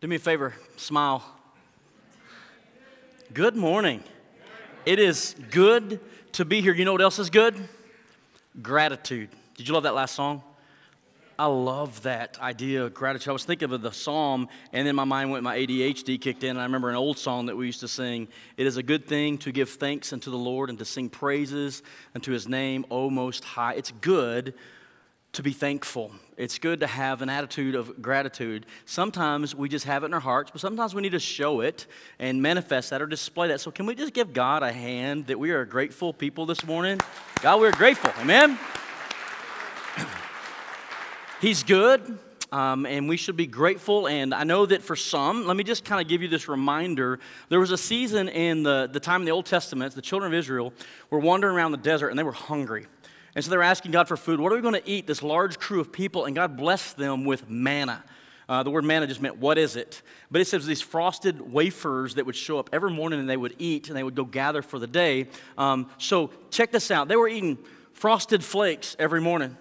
Do me a favor, smile. Good morning. It is good to be here. You know what else is good? Gratitude. Did you love that last song? I love that idea of gratitude. I was thinking of the psalm, and then my mind went, my ADHD kicked in. And I remember an old song that we used to sing. It is a good thing to give thanks unto the Lord and to sing praises unto his name, O Most High. It's good to be thankful. It's good to have an attitude of gratitude. Sometimes we just have it in our hearts, but sometimes we need to show it and manifest that or display that. So, can we just give God a hand that we are grateful people this morning? God, we're grateful. Amen. He's good. Um, and we should be grateful. And I know that for some, let me just kind of give you this reminder. There was a season in the, the time in the Old Testament, the children of Israel were wandering around the desert and they were hungry. And so they're asking God for food. What are we going to eat? This large crew of people, and God blessed them with manna. Uh, the word manna just meant, what is it? But it says these frosted wafers that would show up every morning and they would eat and they would go gather for the day. Um, so check this out. They were eating frosted flakes every morning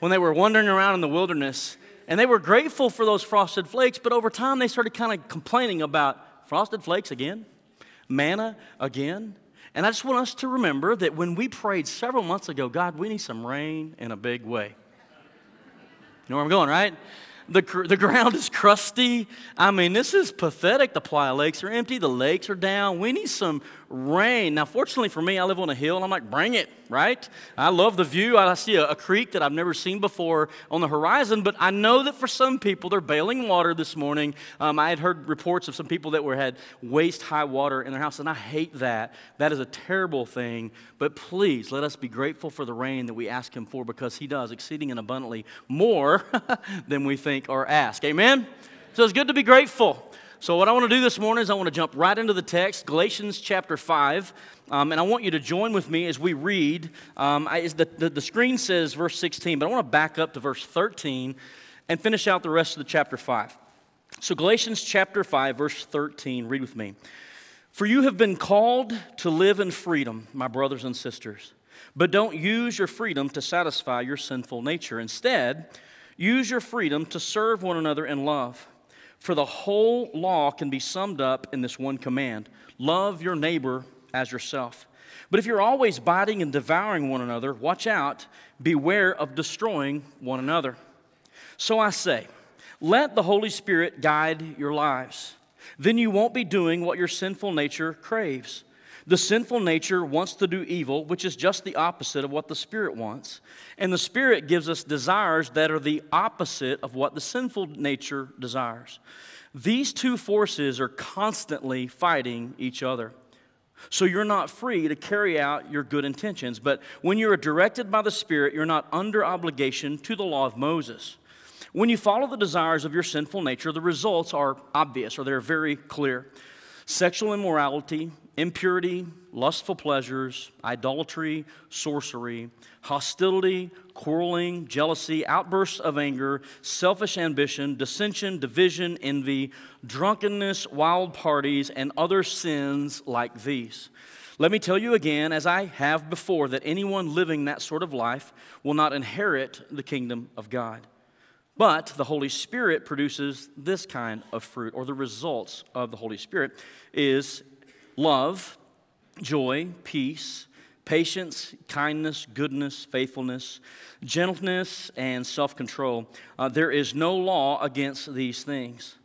when they were wandering around in the wilderness. And they were grateful for those frosted flakes, but over time they started kind of complaining about frosted flakes again, manna again. And I just want us to remember that when we prayed several months ago, God, we need some rain in a big way. You know where I'm going, right? The, the ground is crusty. I mean, this is pathetic. The Playa lakes are empty. The lakes are down. We need some rain. Now, fortunately for me, I live on a hill and I'm like, bring it, right? I love the view. I see a, a, creek that I've never seen before on the horizon, but I know that for some people, they're bailing water this morning. Um, I had heard reports of some people that were had waist high water in their house, and I hate that. That is a terrible thing. But please let us be grateful for the rain that we ask Him for because He does exceeding and abundantly more than we think or ask. Amen? So it's good to be grateful. So, what I want to do this morning is I want to jump right into the text, Galatians chapter 5. Um, and I want you to join with me as we read. Um, I, the, the, the screen says verse 16, but I want to back up to verse 13 and finish out the rest of the chapter 5. So, Galatians chapter 5, verse 13, read with me. For you have been called to live in freedom, my brothers and sisters. But don't use your freedom to satisfy your sinful nature. Instead, use your freedom to serve one another in love. For the whole law can be summed up in this one command love your neighbor as yourself. But if you're always biting and devouring one another, watch out, beware of destroying one another. So I say, let the Holy Spirit guide your lives. Then you won't be doing what your sinful nature craves. The sinful nature wants to do evil, which is just the opposite of what the Spirit wants. And the Spirit gives us desires that are the opposite of what the sinful nature desires. These two forces are constantly fighting each other. So you're not free to carry out your good intentions. But when you are directed by the Spirit, you're not under obligation to the law of Moses. When you follow the desires of your sinful nature, the results are obvious or they're very clear. Sexual immorality, impurity, lustful pleasures, idolatry, sorcery, hostility, quarreling, jealousy, outbursts of anger, selfish ambition, dissension, division, envy, drunkenness, wild parties, and other sins like these. Let me tell you again, as I have before, that anyone living that sort of life will not inherit the kingdom of God. But the Holy Spirit produces this kind of fruit, or the results of the Holy Spirit is love, joy, peace, patience, kindness, goodness, faithfulness, gentleness, and self control. Uh, there is no law against these things.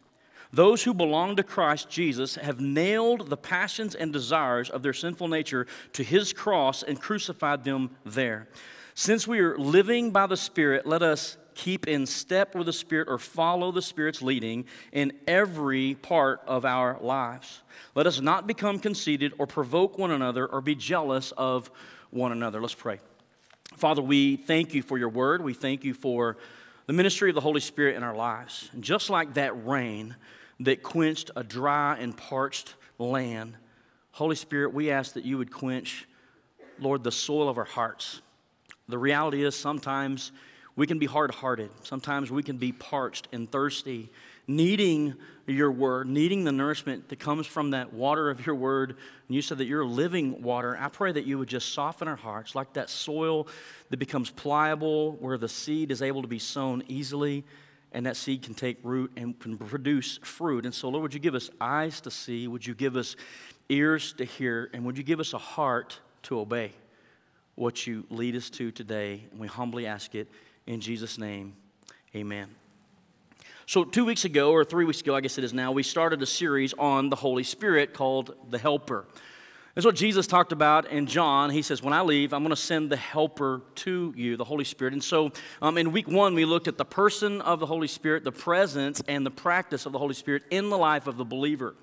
Those who belong to Christ Jesus have nailed the passions and desires of their sinful nature to his cross and crucified them there. Since we are living by the Spirit, let us keep in step with the Spirit or follow the Spirit's leading in every part of our lives. Let us not become conceited or provoke one another or be jealous of one another. Let's pray. Father, we thank you for your word. We thank you for the ministry of the Holy Spirit in our lives. And just like that rain that quenched a dry and parched land, Holy Spirit, we ask that you would quench, Lord, the soil of our hearts. The reality is sometimes we can be hard hearted. Sometimes we can be parched and thirsty, needing your word, needing the nourishment that comes from that water of your word. And you said that you're living water. I pray that you would just soften our hearts like that soil that becomes pliable, where the seed is able to be sown easily. and that seed can take root and can produce fruit. And so, Lord, would you give us eyes to see? Would you give us ears to hear? And would you give us a heart to obey what you lead us to today? And we humbly ask it in Jesus' name. Amen. So, two weeks ago, or three weeks ago, I guess it is now, we started a series on the Holy Spirit called The Helper. That's what Jesus talked about in John. He says, When I leave, I'm going to send the helper to you, the Holy Spirit. And so um, in week one, we looked at the person of the Holy Spirit, the presence and the practice of the Holy Spirit in the life of the believer.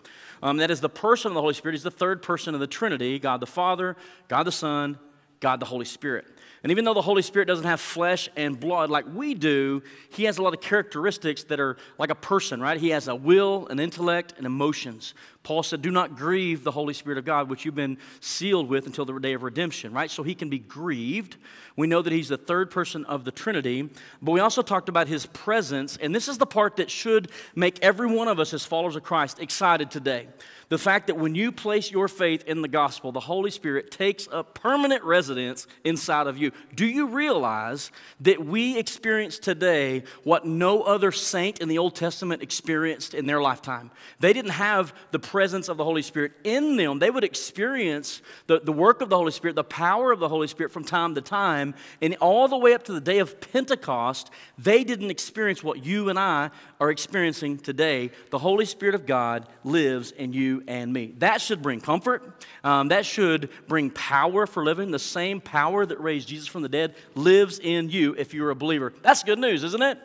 Um, that is, the person of the Holy Spirit is the third person of the Trinity God the Father, God the Son, God the Holy Spirit. And even though the Holy Spirit doesn't have flesh and blood like we do, he has a lot of characteristics that are like a person, right? He has a will, an intellect, and emotions. Paul said, Do not grieve the Holy Spirit of God, which you've been sealed with until the day of redemption, right? So he can be grieved. We know that he's the third person of the Trinity, but we also talked about his presence, and this is the part that should make every one of us as followers of Christ excited today. The fact that when you place your faith in the gospel, the Holy Spirit takes up permanent residence inside of you. Do you realize that we experience today what no other saint in the Old Testament experienced in their lifetime? They didn't have the presence of the Holy Spirit in them. They would experience the, the work of the Holy Spirit, the power of the Holy Spirit from time to time. And all the way up to the day of Pentecost, they didn't experience what you and I are experiencing today. The Holy Spirit of God lives in you and me. That should bring comfort. Um, that should bring power for living. The same power that raised Jesus from the dead lives in you if you're a believer. That's good news, isn't it?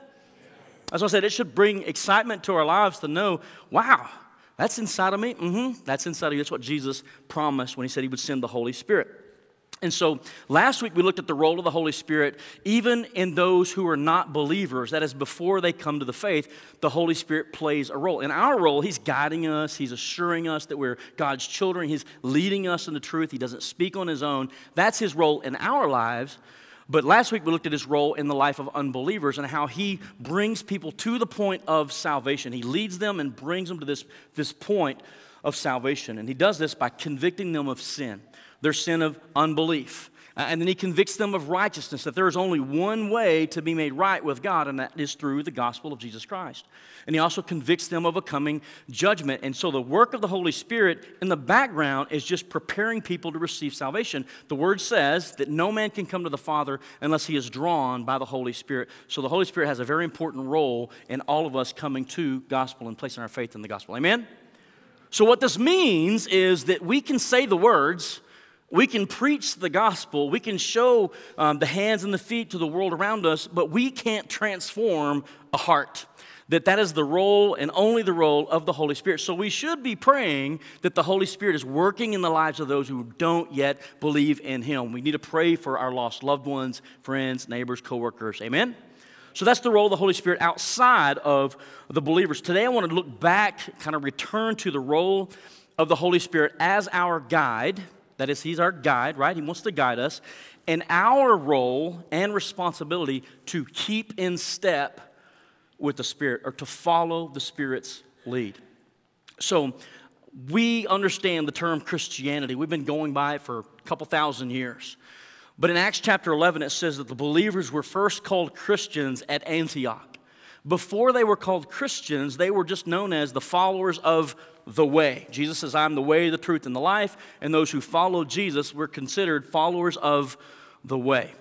As I said, it should bring excitement to our lives to know, wow, that's inside of me? Mm-hmm. That's inside of you. That's what Jesus promised when he said he would send the Holy Spirit. And so last week we looked at the role of the Holy Spirit even in those who are not believers. That is, before they come to the faith, the Holy Spirit plays a role. In our role, He's guiding us, He's assuring us that we're God's children, He's leading us in the truth, He doesn't speak on His own. That's His role in our lives. But last week we looked at his role in the life of unbelievers and how he brings people to the point of salvation. He leads them and brings them to this, this point of salvation. And he does this by convicting them of sin, their sin of unbelief. Uh, and then he convicts them of righteousness, that there is only one way to be made right with God, and that is through the gospel of Jesus Christ. And he also convicts them of a coming judgment. And so the work of the Holy Spirit in the background is just preparing people to receive salvation. The word says that no man can come to the Father unless he is drawn by the Holy Spirit. So the Holy Spirit has a very important role in all of us coming to gospel and placing our faith in the gospel. Amen? So what this means is that we can say the words, we can preach the gospel, we can show um, the hands and the feet to the world around us, but we can't transform a heart. That that is the role and only the role of the Holy Spirit. So we should be praying that the Holy Spirit is working in the lives of those who don't yet believe in Him. We need to pray for our lost loved ones, friends, neighbors, coworkers. Amen. So that's the role of the Holy Spirit outside of the believers. Today I want to look back, kind of return to the role of the Holy Spirit as our guide that is, He's our guide, right? He wants to guide us. And our role and responsibility to keep in step with the Spirit or to follow the Spirit's lead. So, we understand the term Christianity. We've been going by it for a couple thousand years. But in Acts chapter 11, it says that the believers were first called Christians at Antioch. Before they were called Christians, they were just known as the followers of the way. Jesus says, I'm the way, the truth, and the life. And those who follow Jesus were considered followers of the way.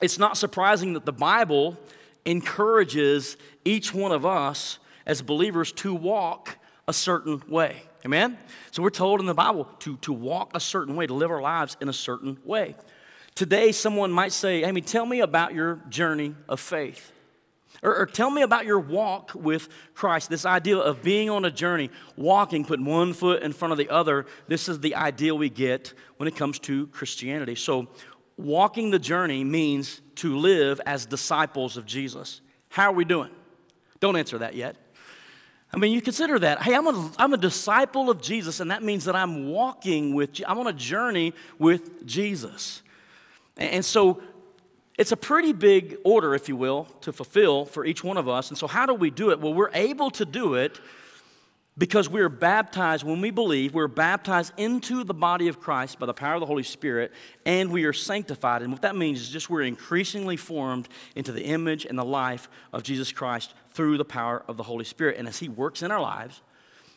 It's not surprising that the Bible encourages each one of us as believers to walk a certain way. Amen? So we're told in the Bible to, to walk a certain way, to live our lives in a certain way. Today, someone might say, Amy, tell me about your journey of faith. Or, or, tell me about your walk with Christ. This idea of being on a journey, walking, putting one foot in front of the other. This is the ideal we get when it comes to Christianity. So, walking the journey means to live as disciples of Jesus. How are we doing? Don't answer that yet. I mean, you consider that. Hey, I'm a, I'm a disciple of Jesus, and that means that I'm walking with, I'm on a journey with Jesus. And so it's a pretty big order, if you will, to fulfill for each one of us. And so, how do we do it? Well, we're able to do it because we're baptized when we believe, we're baptized into the body of Christ by the power of the Holy Spirit, and we are sanctified. And what that means is just we're increasingly formed into the image and the life of Jesus Christ through the power of the Holy Spirit. And as He works in our lives,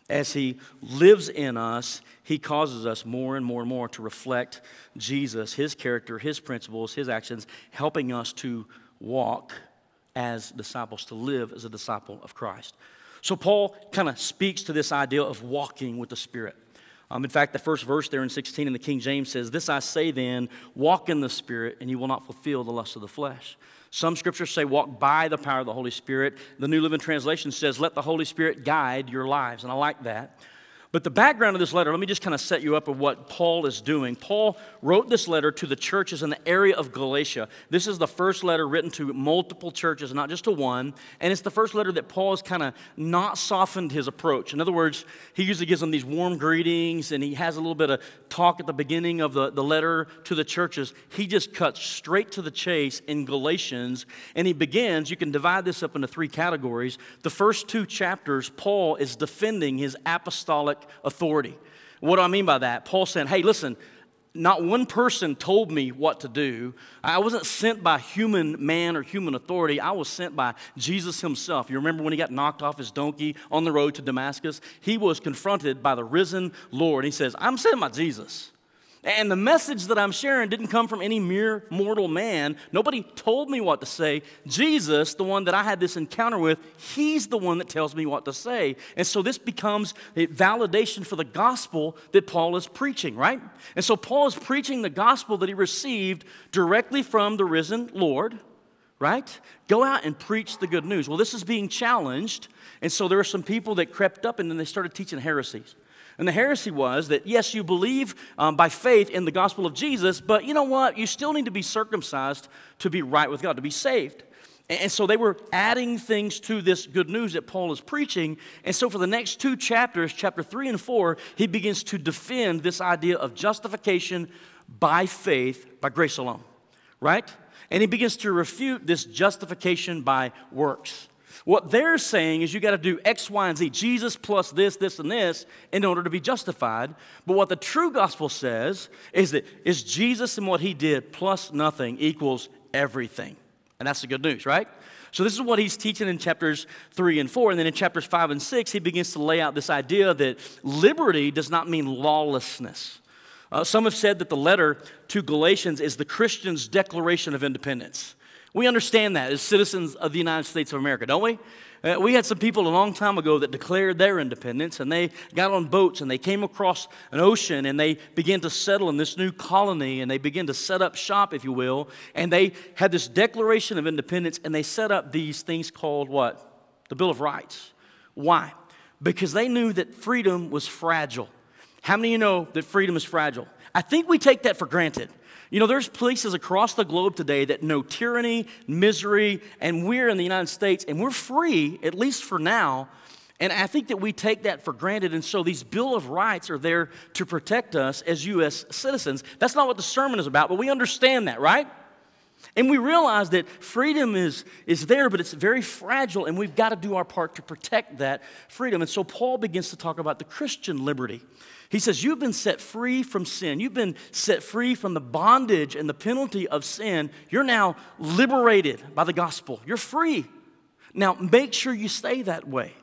as He lives in us, He causes us more and more and more to reflect Jesus, His character, His principles, His actions, helping us to walk as disciples, to live as a disciple of Christ. So, Paul kind of speaks to this idea of walking with the Spirit. Um, in fact, the first verse there in 16 in the King James says, This I say then, walk in the Spirit, and you will not fulfill the lust of the flesh. Some scriptures say, walk by the power of the Holy Spirit. The New Living Translation says, let the Holy Spirit guide your lives. And I like that. But the background of this letter, let me just kind of set you up of what Paul is doing. Paul wrote this letter to the churches in the area of Galatia. This is the first letter written to multiple churches, not just to one. And it's the first letter that Paul has kind of not softened his approach. In other words, he usually gives them these warm greetings and he has a little bit of talk at the beginning of the, the letter to the churches. He just cuts straight to the chase in Galatians and he begins, you can divide this up into three categories. The first two chapters, Paul is defending his apostolic authority. What do I mean by that? Paul saying, hey, listen, not one person told me what to do. I wasn't sent by human man or human authority. I was sent by Jesus himself. You remember when he got knocked off his donkey on the road to Damascus? He was confronted by the risen Lord. He says, I'm sent by Jesus. And the message that I'm sharing didn't come from any mere mortal man. Nobody told me what to say. Jesus, the one that I had this encounter with, he's the one that tells me what to say. And so this becomes a validation for the gospel that Paul is preaching, right? And so Paul is preaching the gospel that he received directly from the risen Lord, right? Go out and preach the good news. Well, this is being challenged. And so there are some people that crept up and then they started teaching heresies. And the heresy was that, yes, you believe um, by faith in the gospel of Jesus, but you know what? You still need to be circumcised to be right with God, to be saved. And so they were adding things to this good news that Paul is preaching. And so for the next two chapters, chapter three and four, he begins to defend this idea of justification by faith, by grace alone, right? And he begins to refute this justification by works. What they're saying is you got to do X, Y, and Z, Jesus plus this, this, and this in order to be justified. But what the true gospel says is that is Jesus and what he did plus nothing equals everything. And that's the good news, right? So, this is what he's teaching in chapters three and four. And then in chapters five and six, he begins to lay out this idea that liberty does not mean lawlessness. Uh, some have said that the letter to Galatians is the Christian's declaration of independence. We understand that as citizens of the United States of America, don't we? Uh, we had some people a long time ago that declared their independence and they got on boats and they came across an ocean and they began to settle in this new colony and they began to set up shop, if you will. And they had this declaration of independence and they set up these things called what? The Bill of Rights. Why? Because they knew that freedom was fragile. How many of you know that freedom is fragile? I think we take that for granted. You know, there's places across the globe today that know tyranny, misery, and we're in the United States and we're free, at least for now. And I think that we take that for granted. And so these Bill of Rights are there to protect us as U.S. citizens. That's not what the sermon is about, but we understand that, right? And we realize that freedom is, is there, but it's very fragile, and we've got to do our part to protect that freedom. And so Paul begins to talk about the Christian liberty. He says, You've been set free from sin. You've been set free from the bondage and the penalty of sin. You're now liberated by the gospel. You're free. Now, make sure you stay that way.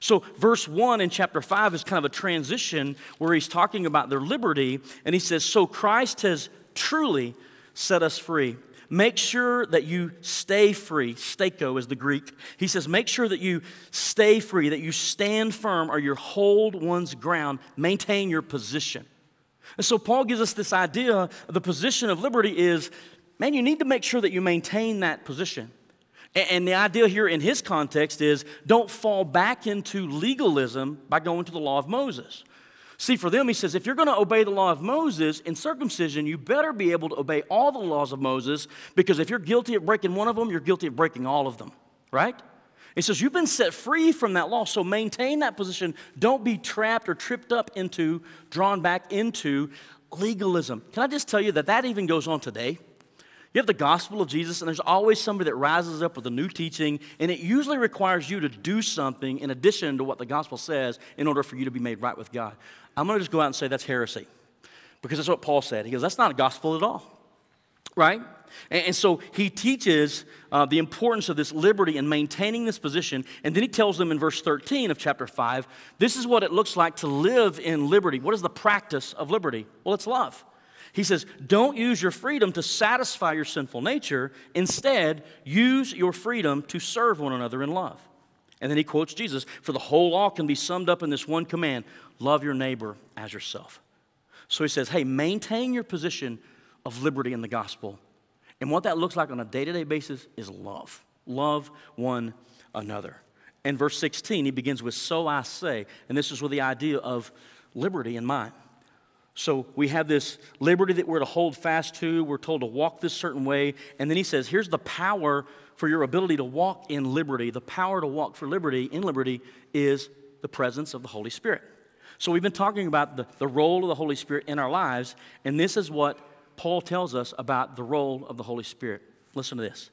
So, verse 1 in chapter 5 is kind of a transition where he's talking about their liberty, and he says, So Christ has truly set us free. Make sure that you stay free. Stako is the Greek. He says, make sure that you stay free, that you stand firm or you hold one's ground. Maintain your position. And so Paul gives us this idea the position of liberty is, man, you need to make sure that you maintain that position. And the idea here in his context is don't fall back into legalism by going to the law of Moses. See, for them, he says, if you're going to obey the law of Moses in circumcision, you better be able to obey all the laws of Moses because if you're guilty of breaking one of them, you're guilty of breaking all of them, right? He says, You've been set free from that law, so maintain that position. Don't be trapped or tripped up into, drawn back into legalism. Can I just tell you that that even goes on today? You have the gospel of Jesus, and there's always somebody that rises up with a new teaching, and it usually requires you to do something in addition to what the gospel says in order for you to be made right with God. I'm going to just go out and say that's heresy because that's what Paul said. He goes, That's not a gospel at all. right? And, so he teaches uh, the importance of this liberty and maintaining this position. And then he tells them in verse 13 of chapter 5 this is what it looks like to live in liberty. What is the practice of liberty? Well, it's love. He says, Don't use your freedom to satisfy your sinful nature. Instead, use your freedom to serve one another in love. And then he quotes Jesus For the whole law can be summed up in this one command love your neighbor as yourself. So he says, Hey, maintain your position of liberty in the gospel and what that looks like on a day to day basis is love. Love one another. In verse 16, he begins with, So I say, and this is with the idea of liberty in mind. So we have this liberty that we're to hold fast to. We're told to walk this certain way. And then he says, Here's the power for your ability to walk in liberty. The power to walk for liberty in liberty is the presence of the Holy Spirit. So we've been talking about the, the role of the Holy Spirit in our lives, and this is what Paul tells us about the role of the Holy Spirit. Listen to this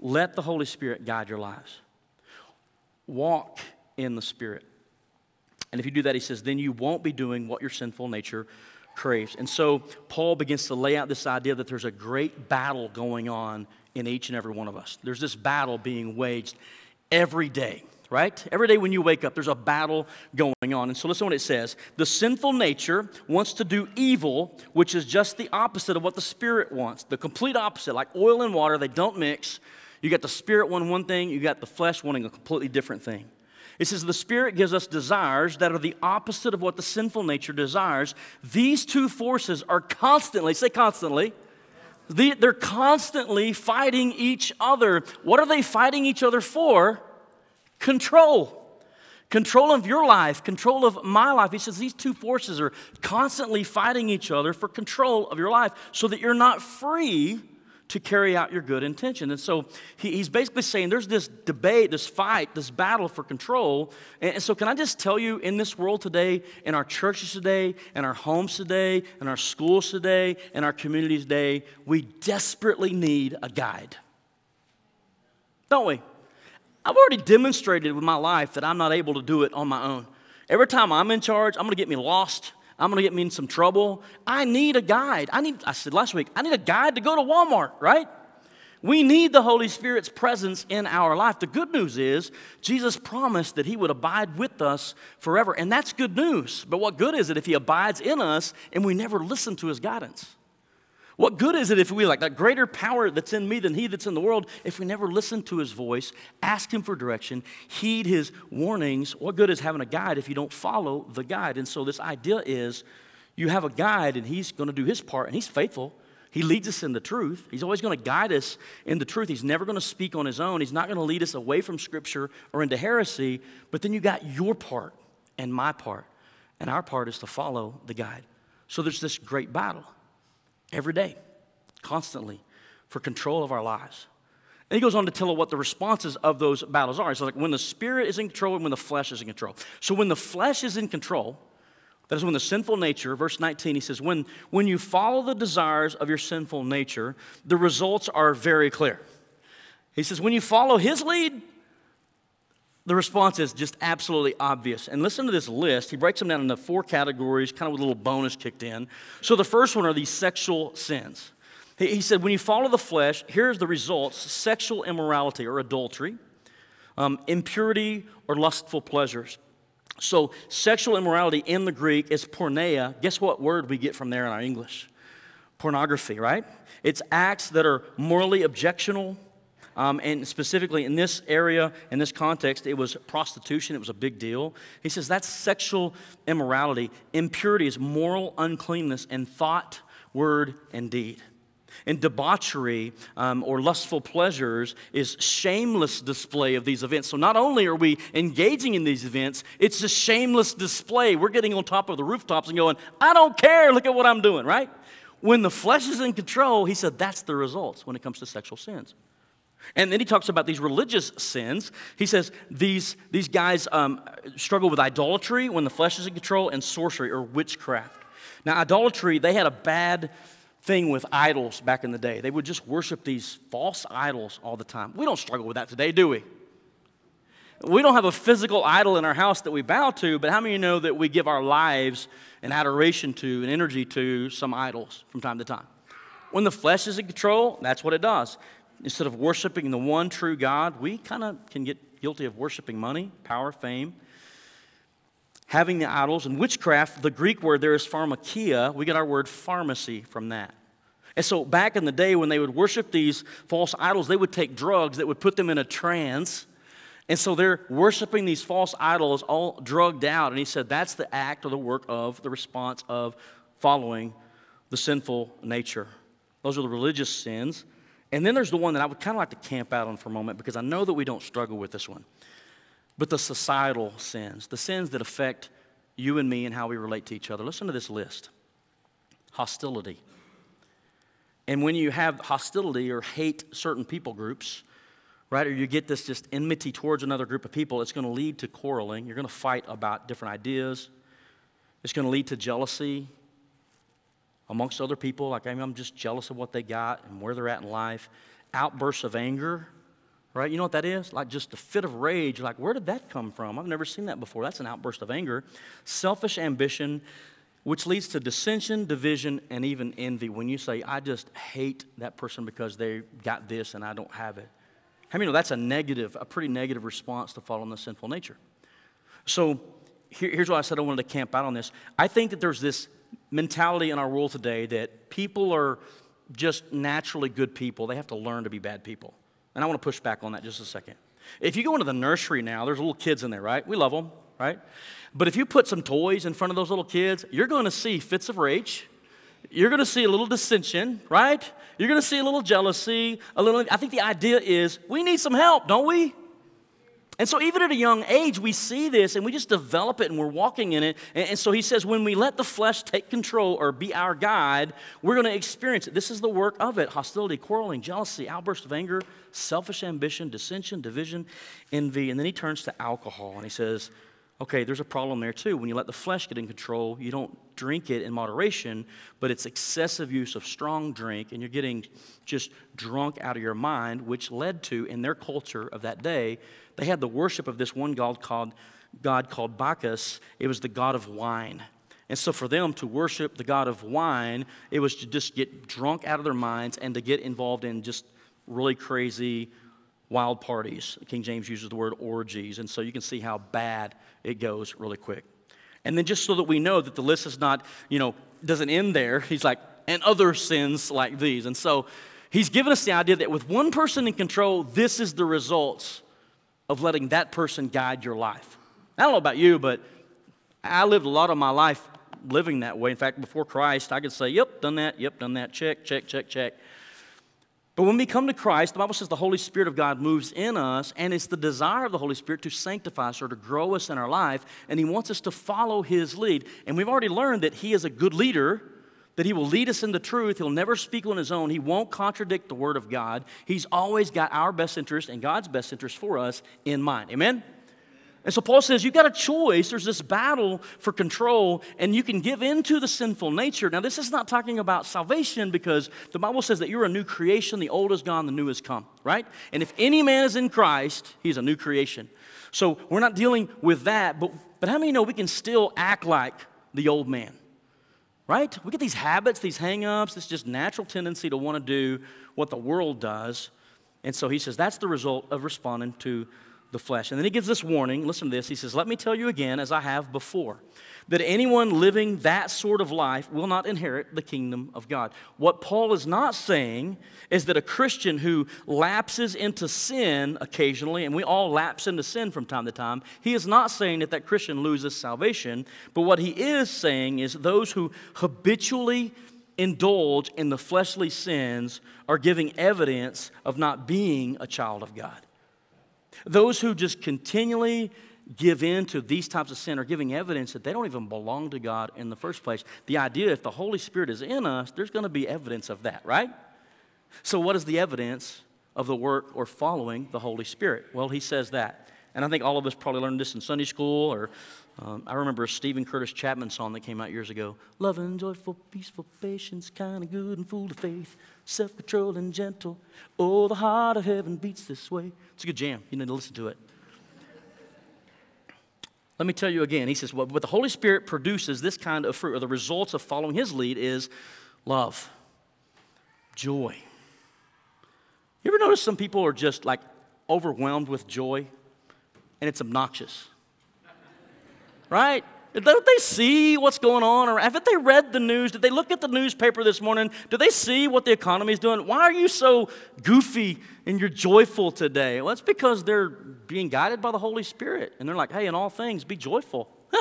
let the Holy Spirit guide your lives. Walk in the Spirit. And if you do that, he says, then you won't be doing what your sinful nature craves. And so Paul begins to lay out this idea that there's a great battle going on in each and every one of us. There's this battle being waged every day right? Every day when you wake up, there's a battle going on. And so listen what it says. The sinful nature wants to do evil, which is just the opposite of what the spirit wants. The complete opposite, like oil and water, they don't mix. You got the spirit wanting one thing, you got the flesh wanting a completely different thing. It says the Spirit gives us desires that are the opposite of what the sinful nature desires. These two forces are constantly, say constantly, they're constantly fighting each other. What are they fighting each other for? control. Control of your life, control of my life. He says these two forces are constantly fighting each other for control of your life so that you're not free to carry out your good intention. And so he, he's basically saying there's this debate, this fight, this battle for control. And, and, so, can I just tell you, in this world today, in our churches today, in our homes today, in our schools today, in our communities today, we desperately need a guide. Don't we? I've already demonstrated with my life that I'm not able to do it on my own. Every time I'm in charge, I'm going to get me lost. I'm going to get me in some trouble. I need a guide. I need I said last week, I need a guide to go to Walmart, right? We need the Holy Spirit's presence in our life. The good news is Jesus promised that he would abide with us forever, and that's good news. But what good is it if he abides in us and we never listen to his guidance? What good is it if we like that greater power that's in me than he that's in the world if we never listen to his voice, ask him for direction, heed his warnings? What good is having a guide if you don't follow the guide? And so this idea is you have a guide and he's going to do his part and he's faithful. He leads us in the truth. He's always going to guide us in the truth. He's never going to speak on his own. He's not going to lead us away from scripture or into heresy. But then you got your part and my part. And our part is to follow the guide. So there's this great battle every day, constantly, for control of our lives. And he goes on to tell what the responses of those battles are. It's like when the spirit is in control and when the flesh is in control. So when the flesh is in control, that is when the sinful nature, verse 19, he says, when, when you follow the desires of your sinful nature, the results are very clear. He says, when you follow his lead, the response is just absolutely obvious. And listen to this list. He breaks them down into four categories, kind of with a little bonus kicked in. So the first one are these sexual sins. He, said, when you follow the flesh, here's the results sexual immorality or adultery, um, impurity or lustful pleasures. So, sexual immorality in the Greek is porneia. Guess what word we get from there in our English? Pornography, right? It's acts that are morally objectionable, um, and specifically in this area, in this context, it was prostitution. It was a big deal. He says that's sexual immorality. Impurity is moral uncleanness in thought, word, and deed. And debauchery um, or lustful pleasures is shameless display of these events. So not only are we engaging in these events, it's a shameless display. We're getting on top of the rooftops and going, I don't care, look at what I'm doing, right? When the flesh is in control, he said that's the results when it comes to sexual sins. And then he talks about these religious sins. He says these, these guys um, struggle with idolatry when the flesh is in control and sorcery or witchcraft. Now, idolatry, they had a bad thing with idols back in the day. They would just worship these false idols all the time. We don't struggle with that today, do we? We don't have a physical idol in our house that we bow to, but how many know that we give our lives and adoration to and energy to some idols from time to time? When the flesh is in control, that's what it does. Instead of worshiping the one true God, we kind of can get guilty of worshiping money, power, fame, having the idols, and witchcraft. The Greek word there is pharmakeia. We get our word pharmacy from that. And so back in the day when they would worship these false idols, they would take drugs that would put them in a trance. And so they're worshiping these false idols all drugged out. And he said that's the act or the work of the response of following the sinful nature. Those are the religious sins. And then there's the one that I would kind of like to camp out on for a moment because I know that we don't struggle with this one. But the societal sins, the sins that affect you and me and how we relate to each other. Listen to this list hostility. And when you have hostility or hate certain people groups, right, or you get this just enmity towards another group of people, it's going to lead to quarreling. You're going to fight about different ideas. It's going to lead to jealousy amongst other people. Like, I mean, I'm just jealous of what they got and where they're at in life. Outbursts of anger, right? You know what that is? Like just a fit of rage. Like, where did that come from? I've never seen that before. That's an outburst of anger. Selfish ambition, which leads to dissension, division, and even envy. When you say, I just hate that person because they got this and I don't have it. How many know that's a negative, a pretty negative response to following the sinful nature? So here, here's why I said I wanted to camp out on this. I think that there's this mentality in our world today that people are just naturally good people. They have to learn to be bad people. And I want to push back on that just a second. If you go into the nursery now, there's little kids in there, right? We love them, right? But if you put some toys in front of those little kids, you're going to see fits of rage. You're going to see a little dissension, right? You're going to see a little jealousy, a little. I think the idea is we need some help, don't we? And so, even at a young age, we see this and we just develop it and we're walking in it. And, so, he says, when we let the flesh take control or be our guide, we're going to experience it. This is the work of it hostility, quarreling, jealousy, outbursts of anger, selfish ambition, dissension, division, envy. And then he turns to alcohol and he says, Okay, there's a problem there too. When you let the flesh get in control, you don't drink it in moderation, but it's excessive use of strong drink, and you're getting just drunk out of your mind, which led to, in their culture of that day, they had the worship of this one god called, god called Bacchus. It was the god of wine. And so for them to worship the god of wine, it was to just get drunk out of their minds and to get involved in just really crazy wild parties. King James uses the word orgies. And so you can see how bad it goes really quick. And then just so that we know that the list is not, you know, doesn't end there, he's like, and other sins like these. And so he's given us the idea that with one person in control, this is the results of letting that person guide your life. I don't know about you, but I lived a lot of my life living that way. In fact, before Christ, I could say, yep, done that, yep, done that, check, check, check, check. But when we come to Christ, the Bible says the Holy Spirit of God moves in us, and it's the desire of the Holy Spirit to sanctify us or to grow us in our life, and He wants us to follow His lead. And we've already learned that He is a good leader, that He will lead us in the truth. He'll never speak on His own. He won't contradict the Word of God. He's always got our best interest and God's best interest for us in mind. Amen? And so Paul says, you've got a choice. There's this battle for control, and you can give in to the sinful nature. Now, this is not talking about salvation because the Bible says that you're a new creation. The old is gone, the new has come, right? And if any man is in Christ, he's a new creation. So we're not dealing with that, but, but how many know we can still act like the old man? Right? We get these habits, these hang ups, this just natural tendency to want to do what the world does. And so he says that's the result of responding to the flesh. And then he gives this warning. Listen to this. He says, Let me tell you again, as I have before, that anyone living that sort of life will not inherit the kingdom of God. What Paul is not saying is that a Christian who lapses into sin occasionally, and we all lapse into sin from time to time, he is not saying that that Christian loses salvation. But what he is saying is those who habitually indulge in the fleshly sins are giving evidence of not being a child of God. Those who just continually give in to these types of sin are giving evidence that they don't even belong to God in the first place. The idea if the Holy Spirit is in us, there's going to be evidence of that, right? So, what is the evidence of the work or following the Holy Spirit? Well, he says that. And I think all of us probably learned this in Sunday school, or um, I remember a Steven Curtis Chapman song that came out years ago. Loving, joyful, peaceful, patience, kind of good and full of faith self controlled and gentle. Oh, the heart of heaven beats this way. It's a good jam. You need to listen to it. Let me tell you again. He says, well, what the Holy Spirit produces this kind of fruit, or the results of following his lead, is love, Joy. You ever notice some people are just like overwhelmed with joy and it's obnoxious? Right? Don't they see what's going on? Or haven't they read the news? Did they look at the newspaper this morning? Do they see what the economy is doing? Why are you so goofy and you're joyful today? Well, it's because they're being guided by the Holy Spirit. And they're like, hey, in all things, be joyful.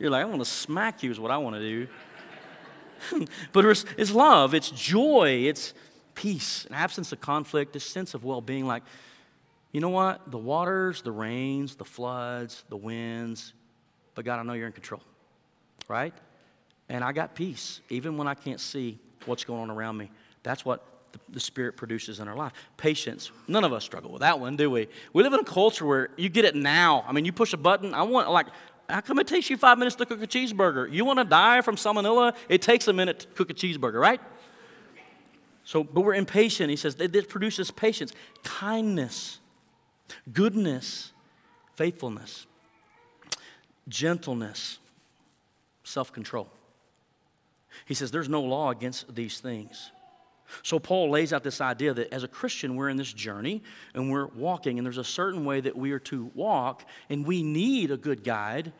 you're like, I want to smack you, is what I want to do. but it's, it's love, it's joy, it's peace, an absence of conflict, a sense of well being. Like, you know what? The waters, the rains, the floods, the winds, but God, I know you're in control, right? And I got peace, even when I can't see what's going on around me. That's what the, the, Spirit produces in our life. Patience. None of us struggle with that one, do we? We live in a culture where you get it now. I mean, you push a button. I want, like, how come it takes you five minutes to cook a cheeseburger? You want to die from salmonella? It takes a minute to cook a cheeseburger, right? So, but we're impatient. He says this produces patience, kindness, goodness, faithfulness gentleness, self control. He says there's no law against these things. So Paul lays out this idea that as a Christian, we're in this journey and we're walking, and there's a certain way that we are to walk, and we need a good guide.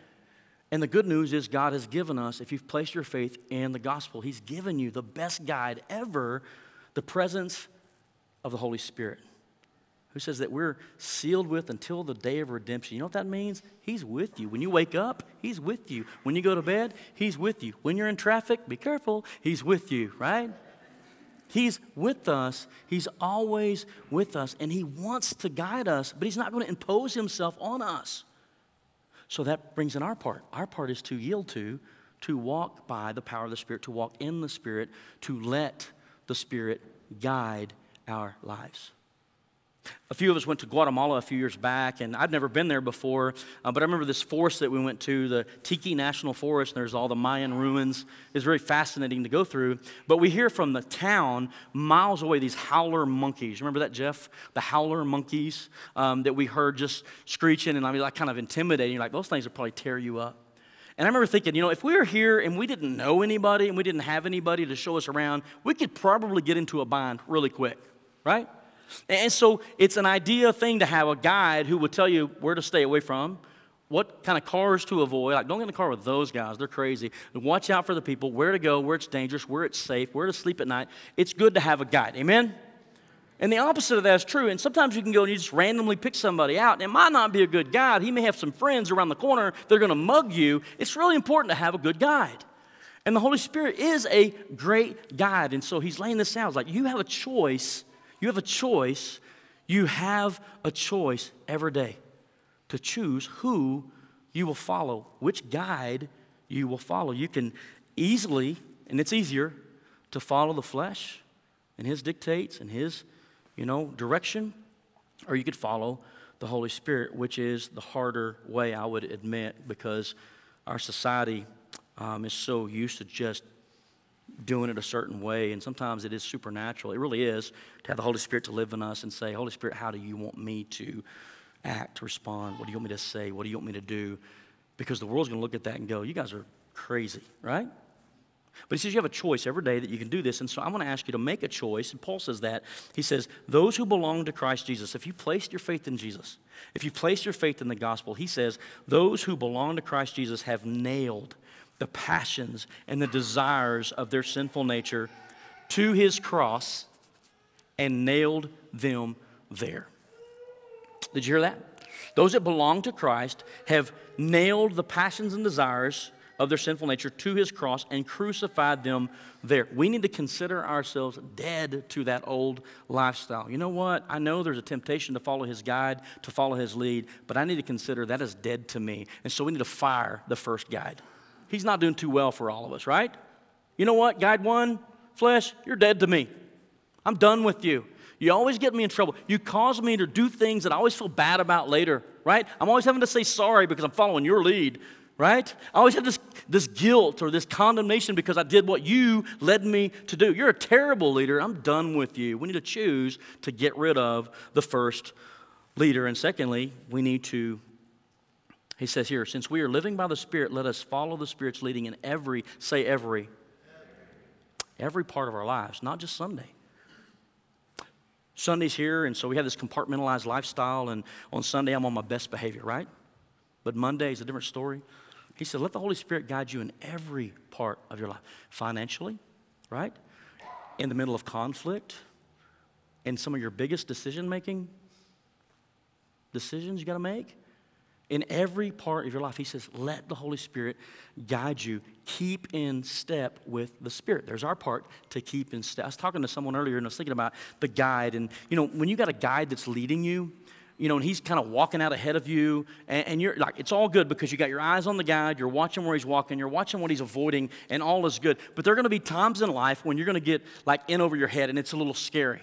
And the good news is, God has given us, if you've placed your faith in the gospel, He's given you the best guide ever the presence of the Holy Spirit who says that we're sealed with until the day of redemption. You know what that means? He's with you. When you wake up, He's with you. When you go to bed, He's with you. When you're in traffic, be careful, He's with you, right? He's with us. He's always with us, and He wants to guide us, but He's not going to impose Himself on us. So that brings in our part. Our part is to yield to, to walk by the power of the Spirit, to walk in the Spirit, to let the Spirit guide our lives. A few of us went to Guatemala a few years back, and I'd never been there before, uh, but I remember this forest that we went to, the Tikal National Forest, and there's all the Mayan ruins. It's very fascinating to go through. But we hear from the town miles away these howler monkeys. Remember that, Jeff? The howler monkeys um, that we heard just screeching, and I mean, like kind of intimidating. You're Like, those things would probably tear you up. And I remember thinking, you know, if we were here and we didn't know anybody and we didn't have anybody to show us around, we could probably get into a bind really quick, right? And so it's an idea thing to have a guide who would tell you where to stay away from, what kind of cars to avoid. Like, don't get in the car with those guys, they're crazy. Watch out for the people, where to go, where it's dangerous, where it's safe, where to sleep at night. It's good to have a guide. Amen? And the opposite of that is true. And sometimes you can go and you just randomly pick somebody out. And it might not be a good guide. He may have some friends around the corner that are going to mug you. It's really important to have a good guide. And the Holy Spirit is a great guide. And so he's laying this out. It's like you have a choice you have a choice. You have a choice every day to choose who you will follow, which guide you will follow. You can easily, and it's easier, to follow the flesh and his dictates and his, you know, direction, or you could follow the Holy Spirit, which is the harder way, I would admit, because our society um, is so used to just doing it a certain way. And sometimes it is supernatural. It really is to have the Holy Spirit to live in us and say, Holy Spirit, how do you want me to act, respond? What do you want me to say? What do you want me to do? Because the world's going to look at that and go, you guys are crazy, right? But he says you have a choice every day that you can do this. And so I'm going to ask you to make a choice. And Paul says that. He says, Those who belong to Christ Jesus, if you placed your faith in Jesus, if you placed your faith in the gospel, he says, Those who belong to Christ Jesus have nailed the passions and the desires of their sinful nature to his cross and nailed them there. Did you hear that? Those that belong to Christ have nailed the passions and desires of their sinful nature to his cross and crucified them there. We need to consider ourselves dead to that old lifestyle. You know what? I know there's a temptation to follow his guide, to follow his lead, but I need to consider that is dead to me. And so we need to fire the first guide he's not doing too well for all of us, right? You know what, guide one, flesh, you're dead to me. I'm done with you. You always get me in trouble. You cause me to do things that I always feel bad about later, right? I'm always having to say sorry because I'm following your lead, right? I always have this, this guilt or this condemnation because I did what you led me to do. You're a terrible leader. I'm done with you. We need to choose to get rid of the first leader. And secondly, we need to he says here, since we are living by the Spirit, let us follow the Spirit's leading in every, say every, every part of our lives, not just Sunday. Sunday's here, and so we have this compartmentalized lifestyle, and on Sunday I'm on my best behavior, right? But Monday is a different story. He said, let the Holy Spirit guide you in every part of your life financially, right? In the middle of conflict, in some of your biggest decision making decisions you got to make. In every part of your life, he says, let the Holy Spirit guide you. Keep in step with the Spirit. There's our part to keep in step. I was talking to someone earlier and I was thinking about the guide. And, you know, when you got a guide that's leading you, you know, and he's kind of walking out ahead of you, and, and, you're like, it's all good because you got your eyes on the guide, you're watching where he's walking, you're watching what he's avoiding, and all is good. But there are going to be times in life when you're going to get like in over your head, and it's a little scary.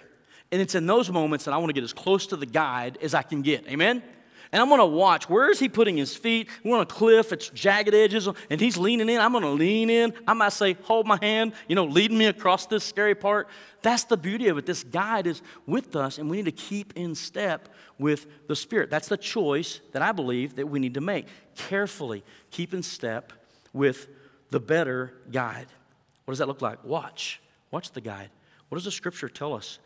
And it's in those moments that I want to get as close to the guide as I can get. Amen? And I'm going to watch. Where is he putting his feet? We're on a cliff. It's jagged edges, and he's leaning in. I'm going to lean in. I might say, "Hold my hand," you know, leading me across this scary part. That's the beauty of it. This guide is with us, and we need to keep in step with the Spirit. That's the choice that I believe that we need to make. Carefully keep in step with the better guide. What does that look like? Watch. Watch the guide. What does the Scripture tell us?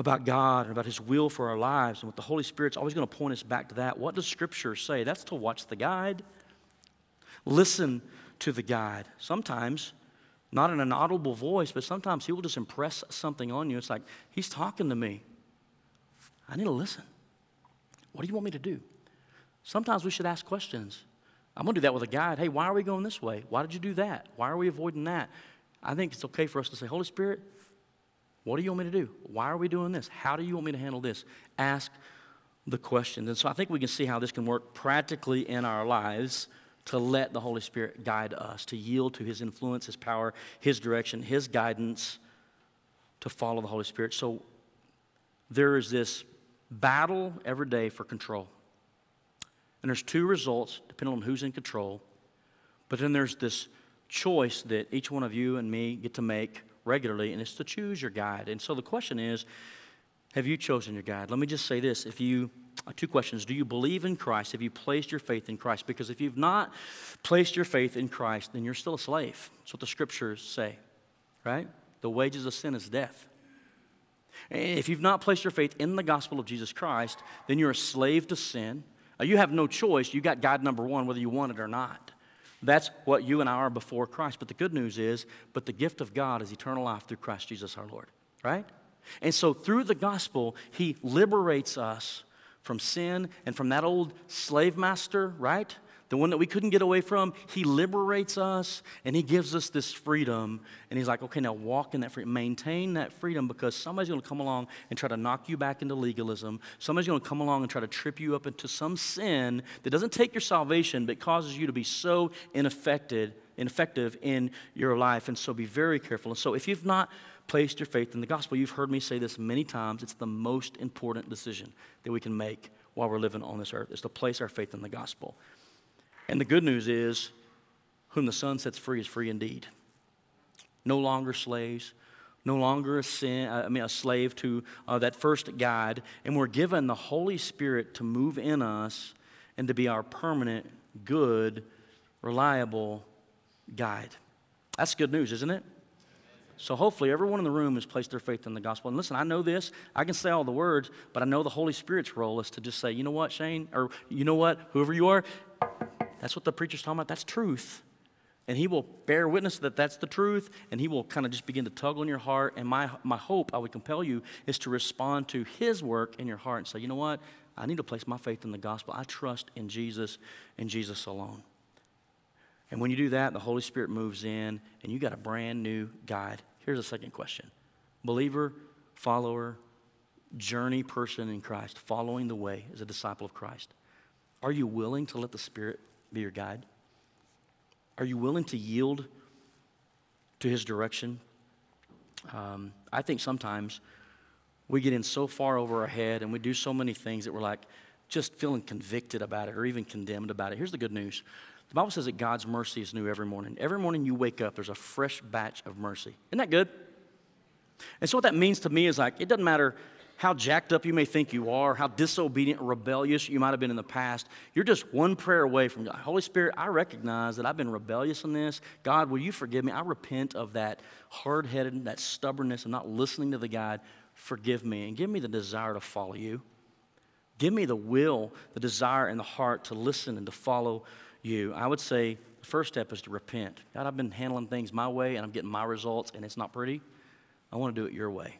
About God and about His will for our lives and what the Holy Spirit's always going to point us back to that. What does Scripture say? That's to watch the guide. Listen to the guide. Sometimes, not in an audible voice, but sometimes He will just impress something on you. It's like, He's talking to me. I need to listen. What do you want me to do? Sometimes we should ask questions. I'm going to do that with a guide. Hey, why are we going this way? Why did you do that? Why are we avoiding that? I think it's okay for us to say, Holy Spirit, what do you want me to do? Why are we doing this? How do you want me to handle this? Ask the questions. And so I think we can see how this can work practically in our lives to let the Holy Spirit guide us, to yield to His influence, His power, His direction, His guidance, to follow the Holy Spirit. So there is this battle every day for control. And there's two results depending on who's in control. But then there's this choice that each one of you and me get to make regularly, and it's to choose your guide. And so the question is have you chosen your guide? Let me just say this. If you, uh, two questions. Do you believe in Christ? Have you placed your faith in Christ? Because if you've not placed your faith in Christ, then you're still a slave. That's what the scriptures say, right? The wages of sin is death. If you've not placed your faith in the gospel of Jesus Christ, then you're a slave to sin. You have no choice. You got God number one, whether you want it or not. That's what you and I are before Christ. But the good news is, but the gift of God is eternal life through Christ Jesus our Lord, right? And so through the gospel, He liberates us from sin and from that old slave master, right? The one that we couldn't get away from, he liberates us and he gives us this freedom. And he's like, okay, now walk in that freedom, maintain that freedom because somebody's going to come along and try to knock you back into legalism. Somebody's going to come along and try to trip you up into some sin that doesn't take your salvation but causes you to be so ineffective, ineffective in your life. And so be very careful. And so if you've not placed your faith in the gospel, you've heard me say this many times, it's the most important decision that we can make while we're living on this earth is to place our faith in the gospel. And the good news is, whom the Son sets free is free indeed. No longer slaves, no longer a sin, I mean a slave to uh, that first guide, and we're given the Holy Spirit to move in us and to be our permanent, good, reliable guide. That's good news, isn't it? So hopefully everyone in the room has placed their faith in the gospel. And listen, I know this. I can say all the words, but I know the Holy Spirit's role is to just say, you know what, Shane, or you know what, whoever you are, that's what the preacher's talking about. That's truth. And he will bear witness that that's the truth, and he will kind of just begin to tug on your heart. And my, my hope, I would compel you, is to respond to his work in your heart and say, you know what? I need to place my faith in the gospel. I trust in Jesus and Jesus alone. And when you do that, the Holy Spirit moves in, and you got a brand new guide. Here's a second question Believer, follower, journey person in Christ, following the way as a disciple of Christ. Are you willing to let the Spirit be your guide? Are you willing to yield to His direction? Um, I think sometimes we get in so far over our head and we do so many things that we're like just feeling convicted about it or even condemned about it. Here's the good news the Bible says that God's mercy is new every morning. Every morning you wake up, there's a fresh batch of mercy. Isn't that good? And so, what that means to me is like, it doesn't matter how jacked up you may think you are, how disobedient, and rebellious you might have been in the past, you're just one prayer away from God. Holy Spirit, I recognize that I've been rebellious in this. God, will you forgive me? I repent of that hard headed, that stubbornness, of not listening to the God. Forgive me and give me the desire to follow you. Give me the will, the desire, and the heart to listen and to follow you. I would say the first step is to repent. God, I've been handling things my way and I'm getting my results and it's not pretty. I want to do it your way.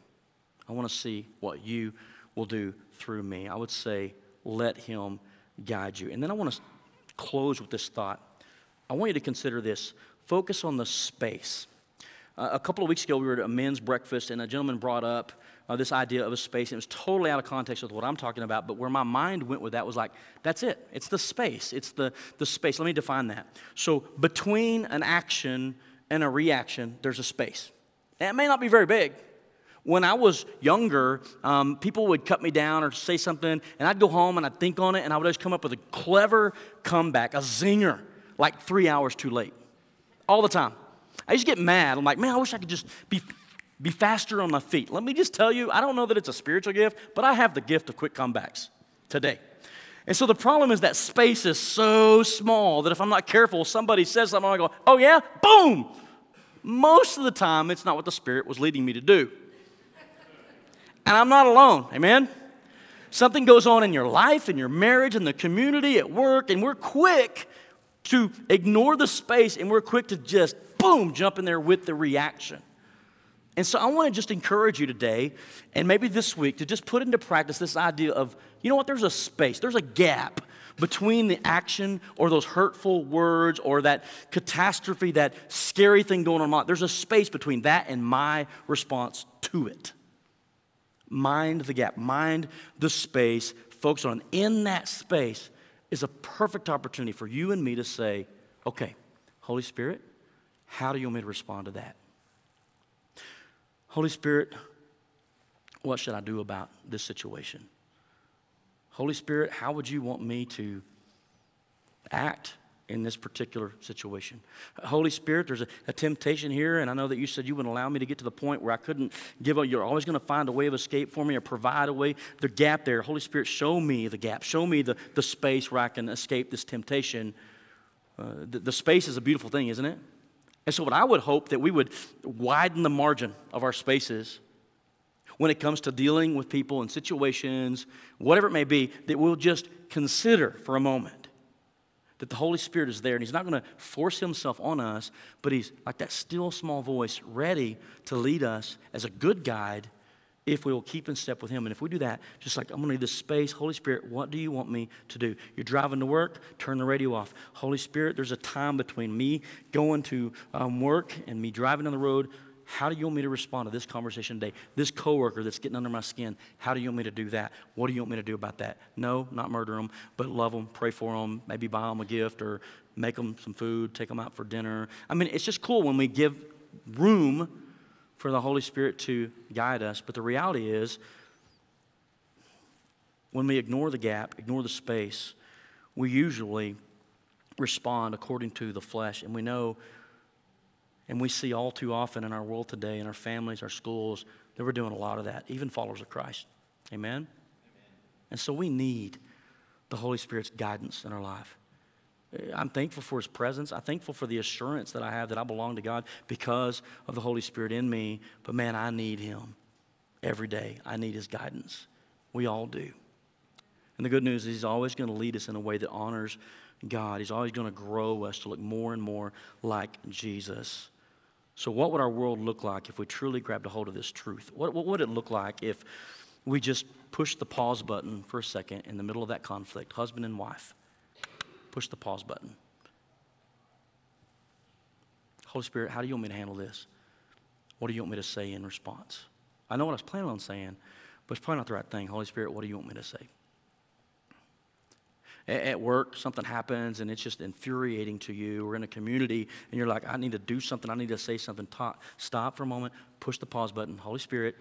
I want to see what you will do through me. I would say, let Him guide you. And then I want to close with this thought. I want you to consider this focus on the space. Uh, a couple of weeks ago, we were at a men's breakfast, and a gentleman brought up uh, this idea of a space. It was totally out of context with what I'm talking about, but where my mind went with that was like, that's it. It's the space. It's the, the space. Let me define that. So, between an action and a reaction, there's a space. And it may not be very big, when I was younger, um, people would cut me down or say something, and I'd go home and I'd think on it, and I would just come up with a clever comeback, a zinger, like three hours too late. All the time. I used to get mad. I'm like, man, I wish I could just be, be faster on my feet. Let me just tell you, I don't know that it's a spiritual gift, but I have the gift of quick comebacks today. And so the problem is that space is so small that if I'm not careful, somebody says something, I go, oh yeah, boom. Most of the time, it's not what the Spirit was leading me to do. And I'm not alone. Amen? Something goes on in your life, in your marriage, in the community, at work, and we're quick to ignore the space and we're quick to just boom, jump in there with the reaction. And so I want to just encourage you today, and maybe this week, to just put into practice this idea of, you know what, there's a space, there's a gap between the action or those hurtful words or that catastrophe, that scary thing going on. There's a space between that and my response to it. Mind the gap, mind the space, focus on. In that space is a perfect opportunity for you and me to say, okay, Holy Spirit, how do you want me to respond to that? Holy Spirit, what should I do about this situation? Holy Spirit, how would you want me to act in this particular situation. Holy Spirit, there's a, a, temptation here, and I know that you said you wouldn't allow me to get to the point where I couldn't give up. You're always going to find a way of escape for me or provide a way. The gap there, Holy Spirit, show me the gap. Show me the, the space where I can escape this temptation. Uh, the, the space is a beautiful thing, isn't it? And so, what I would hope that we would widen the margin of our spaces when it comes to dealing with people and situations, whatever it may be, that we'll just consider for a moment that the Holy Spirit is there and He's not going to force Himself on us, but He's like that still small voice, ready to lead us as a good guide if we will keep in step with Him. And if we do that, just like I'm going to need this space, Holy Spirit, what do you want me to do? You're driving to work, turn the radio off. Holy Spirit, there's a time between me going to um, work and me driving on the road. How do you want me to respond to this conversation today? This coworker that's getting under my skin, how do you want me to do that? What do you want me to do about that? No, not murder them, but love them, pray for them, maybe buy them a gift or make them some food, take them out for dinner. I mean, it's just cool when we give room for the Holy Spirit to guide us. But the reality is, when we ignore the gap, ignore the space, we usually respond according to the flesh. And we know and we see all too often in our world today, in our families, our schools, that we're doing a lot of that, even followers of Christ. Amen? Amen. And so we need the Holy Spirit's guidance in our life. Eh, I'm thankful for His presence. I'm thankful for the assurance that I have that I belong to God because of the Holy Spirit in me. But man, I need Him every day. I need His guidance. We all do. And the good news is He's always going to lead us in a way that honors God. He's always going to grow us to look more and more like Jesus. So, what would our world look like if we truly grabbed a hold of this truth? What, what would it look like if we just pushed the pause button for a second in the middle of that conflict, husband and wife? Push the pause button. Holy Spirit, how do you want me to handle this? What do you want me to say in response? I know what I was planning on saying, but it's probably not the right thing. Holy Spirit, what do you want me to say? At work, something happens and it's just infuriating to you, or in a community, and you're like, I need to do something, I need to say something. Stop for a moment, push the pause button. Holy Spirit,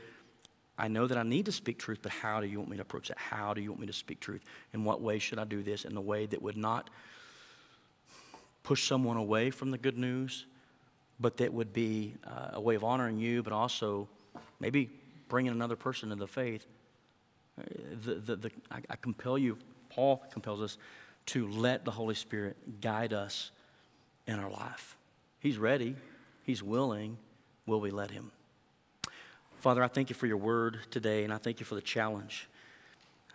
I know that I need to speak truth, but how do you want me to approach that? How do you want me to speak truth? In what way should I do this? In the way that would not push someone away from the good news, but that would be uh, a way of honoring you, but also maybe bringing another person to the faith the, the, the, I, I compel you, Paul compels us to let the Holy Spirit guide us in our life. He's ready, He's willing. Will we let Him? Father, I thank you for your word today, and I thank you for the challenge,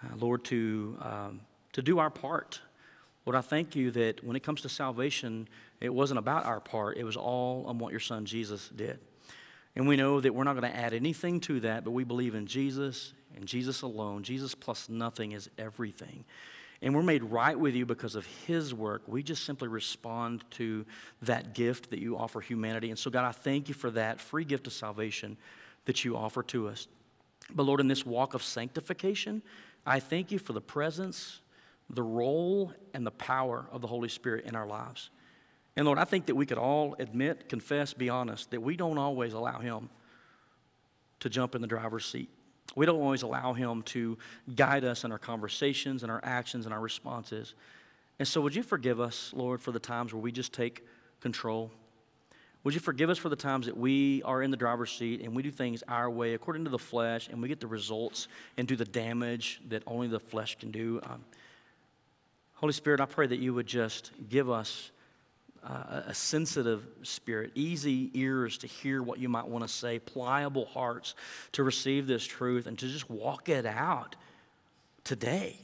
uh, Lord, to, um, to do our part. Lord, I thank you that when it comes to salvation, it wasn't about our part, it was all on what your son Jesus did. And we know that we're not going to add anything to that, but we believe in Jesus and Jesus alone. Jesus plus nothing is everything. And we're made right with you because of his work. We just simply respond to that gift that you offer humanity. And so, God, I thank you for that free gift of salvation that you offer to us. But Lord, in this walk of sanctification, I thank you for the presence, the role, and the power of the Holy Spirit in our lives. And Lord, I think that we could all admit, confess, be honest, that we don't always allow Him to jump in the driver's seat. We don't always allow Him to guide us in our conversations and our actions and our responses. And so, would you forgive us, Lord, for the times where we just take control? Would you forgive us for the times that we are in the driver's seat and we do things our way according to the flesh and we get the results and do the damage that only the flesh can do? Um, Holy Spirit, I pray that you would just give us uh, a sensitive spirit, easy ears to hear what you might want to say, pliable hearts to receive this truth and to just walk it out today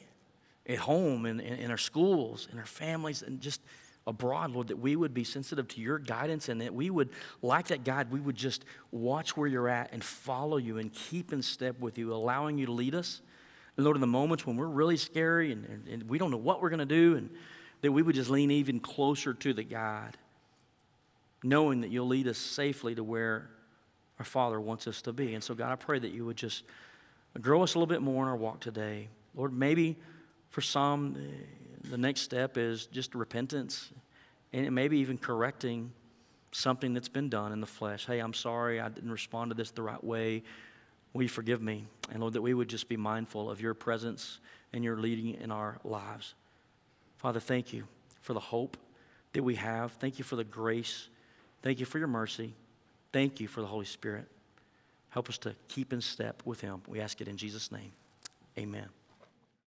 at home, in, in, in our schools, in our families, and just abroad, Lord, that we would be sensitive to your guidance and that we would, like that guide, we would just watch where you're at and follow you and keep in step with you, allowing you to lead us. And Lord, in the moments when we're really scary and, and, and we don't know what we're going to do, and that we would just lean even closer to the God, knowing that you'll lead us safely to where our Father wants us to be. And so, God, I pray that you would just grow us a little bit more in our walk today. Lord, maybe for some, eh, the next step is just repentance and maybe even correcting something that's been done in the flesh. Hey, I'm sorry I didn't respond to this the right way. Will you forgive me? And Lord, that we would just be mindful of your presence and your leading in our lives. Father, thank you for the hope that we have. Thank you for the grace. Thank you for your mercy. Thank you for the Holy Spirit. Help us to keep in step with him. We ask it in Jesus' name. Amen.